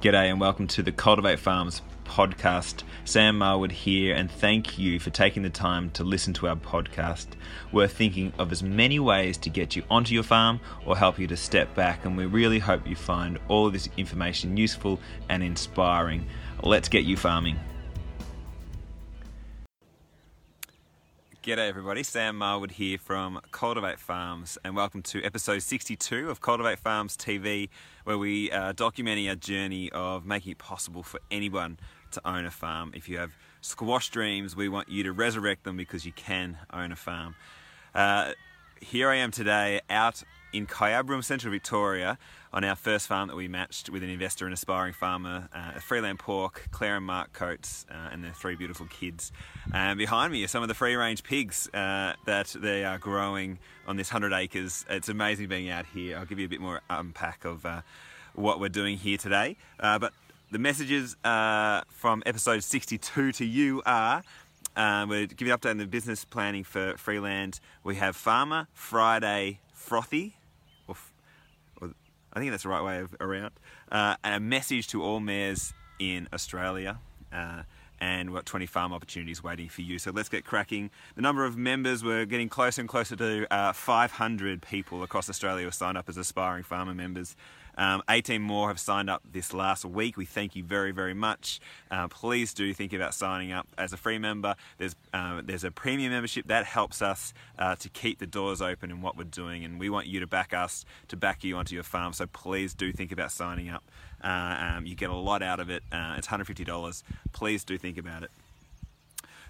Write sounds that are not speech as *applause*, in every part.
G'day and welcome to the Cultivate Farms podcast. Sam Marwood here, and thank you for taking the time to listen to our podcast. We're thinking of as many ways to get you onto your farm or help you to step back, and we really hope you find all this information useful and inspiring. Let's get you farming. G'day everybody, Sam Marwood here from Cultivate Farms and welcome to episode 62 of Cultivate Farms TV where we are documenting our journey of making it possible for anyone to own a farm. If you have squash dreams, we want you to resurrect them because you can own a farm. Uh, here I am today out in Kyabram, Central Victoria, on our first farm that we matched with an investor and aspiring farmer, uh, Freeland Pork, Claire and Mark Coates, uh, and their three beautiful kids. And behind me are some of the free range pigs uh, that they are growing on this 100 acres. It's amazing being out here. I'll give you a bit more unpack of uh, what we're doing here today. Uh, but the messages uh, from episode 62 to you are um, we're giving an update on the business planning for Freeland. We have Farmer, Friday, Frothy, I think that's the right way of, around, uh, and a message to all mayors in Australia. Uh, and we've got 20 farm opportunities waiting for you. So let's get cracking. The number of members, we're getting closer and closer to uh, 500 people across Australia who signed up as aspiring farmer members. Um, 18 more have signed up this last week. We thank you very, very much. Uh, please do think about signing up as a free member. There's uh, there's a premium membership that helps us uh, to keep the doors open in what we're doing, and we want you to back us to back you onto your farm. So please do think about signing up. Uh, um, you get a lot out of it. Uh, it's $150. Please do think about it.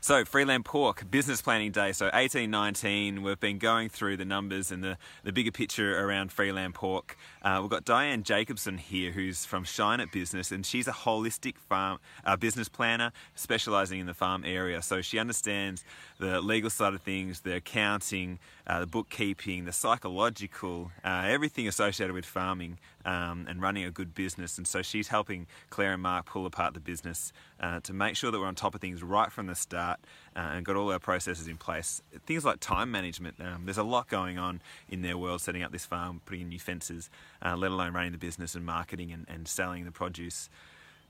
So, Freeland Pork, business planning day. So, 1819, we've been going through the numbers and the, the bigger picture around Freeland Pork. Uh, we've got Diane Jacobson here, who's from Shine It Business, and she's a holistic farm uh, business planner specializing in the farm area. So, she understands the legal side of things, the accounting, uh, the bookkeeping, the psychological, uh, everything associated with farming um, and running a good business. And so she's helping Claire and Mark pull apart the business uh, to make sure that we're on top of things right from the start uh, and got all our processes in place. Things like time management. Um, there's a lot going on in their world setting up this farm, putting in new fences, uh, let alone running the business and marketing and, and selling the produce.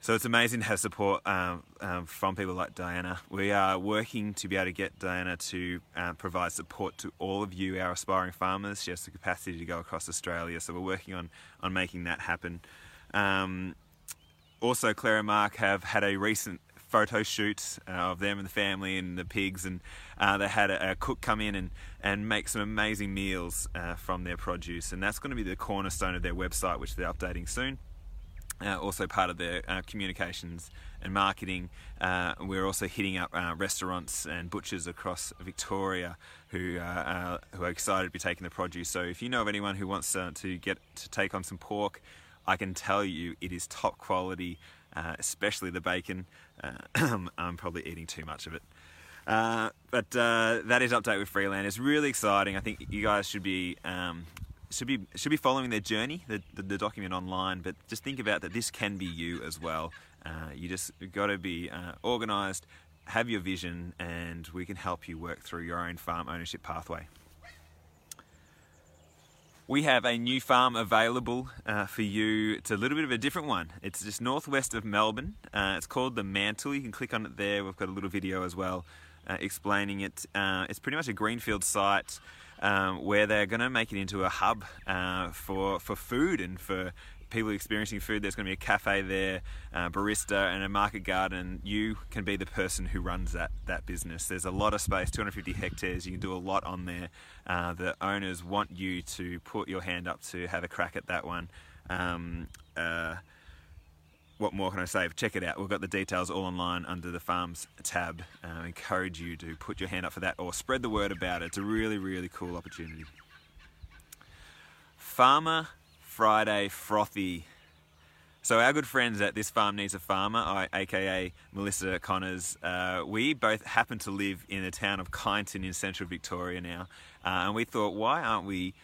So it's amazing to have support um, um, from people like Diana. We are working to be able to get Diana to uh, provide support to all of you, our aspiring farmers. She has the capacity to go across Australia, so we're working on on making that happen. Um, also, Claire and Mark have had a recent photo shoot uh, of them and the family and the pigs, and uh, they had a, a, cook come in and, and make some amazing meals uh, from their produce, and that's going to be the cornerstone of their website, which they're updating soon uh, also part of their uh, communications and marketing. Uh, we're also hitting up uh, restaurants and butchers across Victoria who uh, uh, who are excited to be taking the produce. So if you know of anyone who wants to get to take on some pork, I can tell you it is top quality, especially the bacon. *clears throat* I'm probably eating too much of it. but that is update with Freeland. It's really exciting. I think you guys should be um, should be should be following their journey, the, the, the, document online. But just think about that. This can be you as well. Uh, you just got to be uh, organised, have your vision, and we can help you work through your own farm ownership pathway. We have a new farm available uh, for you. It's a little bit of a different one. It's just northwest of Melbourne. Uh, it's called the Mantle. You can click on it there. We've got a little video as well uh, explaining it. Uh, it's pretty much a greenfield site um, where they're going to make it into a hub uh, for for food and for people experiencing food. There's going to be a cafe there, uh, barista, and a market garden. You can be the person who runs that that business. There's a lot of space, 250 hectares. You can do a lot on there. Uh, the owners want you to put your hand up to have a crack at that one. Um, uh, what more can I say? Check it out. We've got the details all online under the farms tab. I encourage you to put your hand up for that or spread the word about it. It's a really, really cool opportunity. Farmer Friday Frothy. So our good friends at This Farm Needs a Farmer, I, aka Melissa Connors, uh, we both happen to live in the town of Kyneton in central Victoria now. Uh, and we thought, why aren't we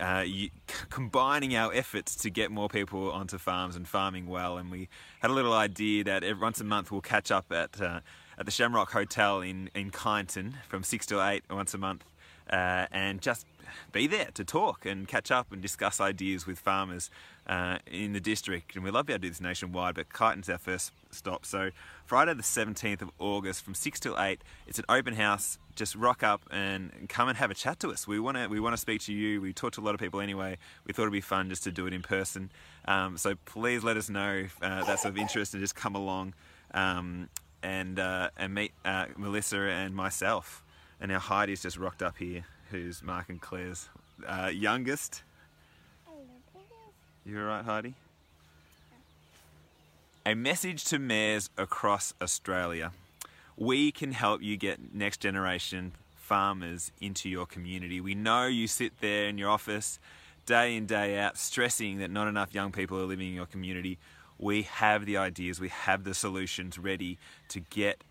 uh, you, *laughs* combining our efforts to get more people onto farms and farming well. And we had a little idea that every, once a month we'll catch up at uh, at the Shamrock Hotel in in Kyneton from six to eight once a month. Uh, and just be there to talk and catch up and discuss ideas with farmers uh, in the district. And we'd love to be able to do this nationwide, but Kyneton's our first stop. So Friday the 17th of August from 6 till 8, it's an open house. Just rock up and come and have a chat to us. We want to we want to speak to you. We talk to a lot of people anyway. We thought it'd be fun just to do it in person. Um, so please let us know if uh, that's of interest and just come along um, and uh, and meet uh, Melissa and myself. And now Heidi's just rocked up here, who's Mark and Claire's uh, youngest. You alright, Heidi? A message to mayors across Australia. We can help you get next generation farmers into your community. We know you sit there in your office day in, day out, stressing that not enough young people are living in your community. We have the ideas, we have the solutions ready to get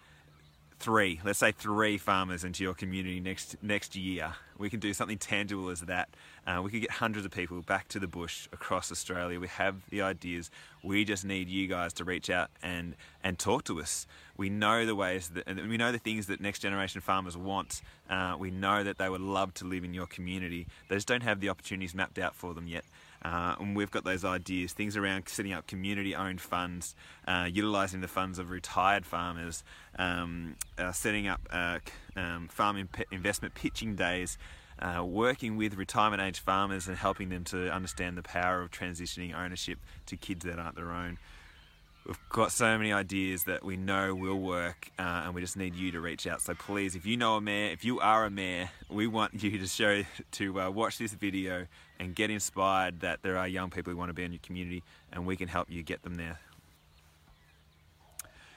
three, let's say three farmers into your community next next year. We can do something tangible as that. Uh, we could get hundreds of people back to the bush across Australia. We have the ideas. We just need you guys to reach out and and talk to us. We know the ways that we know the things that next generation farmers want. Uh, we know that they would love to live in your community. They just don't have the opportunities mapped out for them yet. Uh, and we've got those ideas, things around setting up community owned funds, uh, utilising the funds of retired farmers, um, uh, setting up uh, um, farm imp- investment pitching days. Uh, working with retirement age farmers and helping them to understand the power of transitioning ownership to kids that aren't their own. We've got so many ideas that we know will work, uh, and we just need you to reach out. So please, if you know a mayor, if you are a mayor, we want *laughs* you to show to uh, watch this video and get inspired that there are young people who want to be in your community, and we can help you get them there.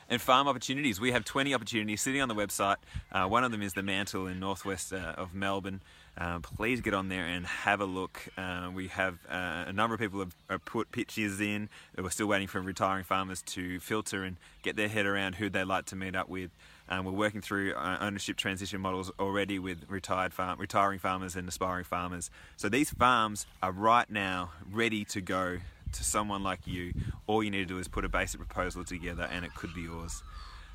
And farm opportunities. We have 20 opportunities sitting on the website. Uh, one of them is the Mantle in northwest uh, of Melbourne. Uh, please get on there and have a look. Uh, we have uh, a number of people have, have put pictures in. We're still waiting for retiring farmers to filter and get their head around who they'd like to meet up with. Um, we're working through uh, ownership transition models already with retired farm, retiring farmers and aspiring farmers. So these farms are right now ready to go to someone like you. All you need to do is put a basic proposal together and it could be yours.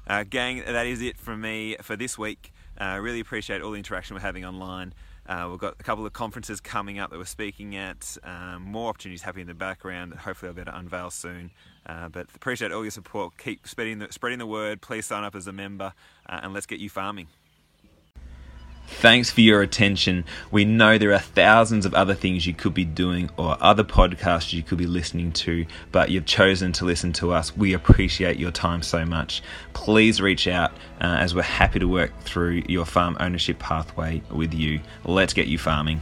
Uh, gang, that is it from me for this week. Uh, really appreciate all the interaction we're having online. Uh, we've got a couple of conferences coming up that we're speaking at, um, more opportunities happening in the background that hopefully I'll be able to unveil soon. Uh, but appreciate all your support. Keep spreading the, spreading the word. Please sign up as a member uh, and let's get you farming. Thanks for your attention. We know there are thousands of other things you could be doing or other podcasts you could be listening to, but you've chosen to listen to us. We appreciate your time so much. Please reach out uh, as we're happy to work through your farm ownership pathway with you. Let's get you farming.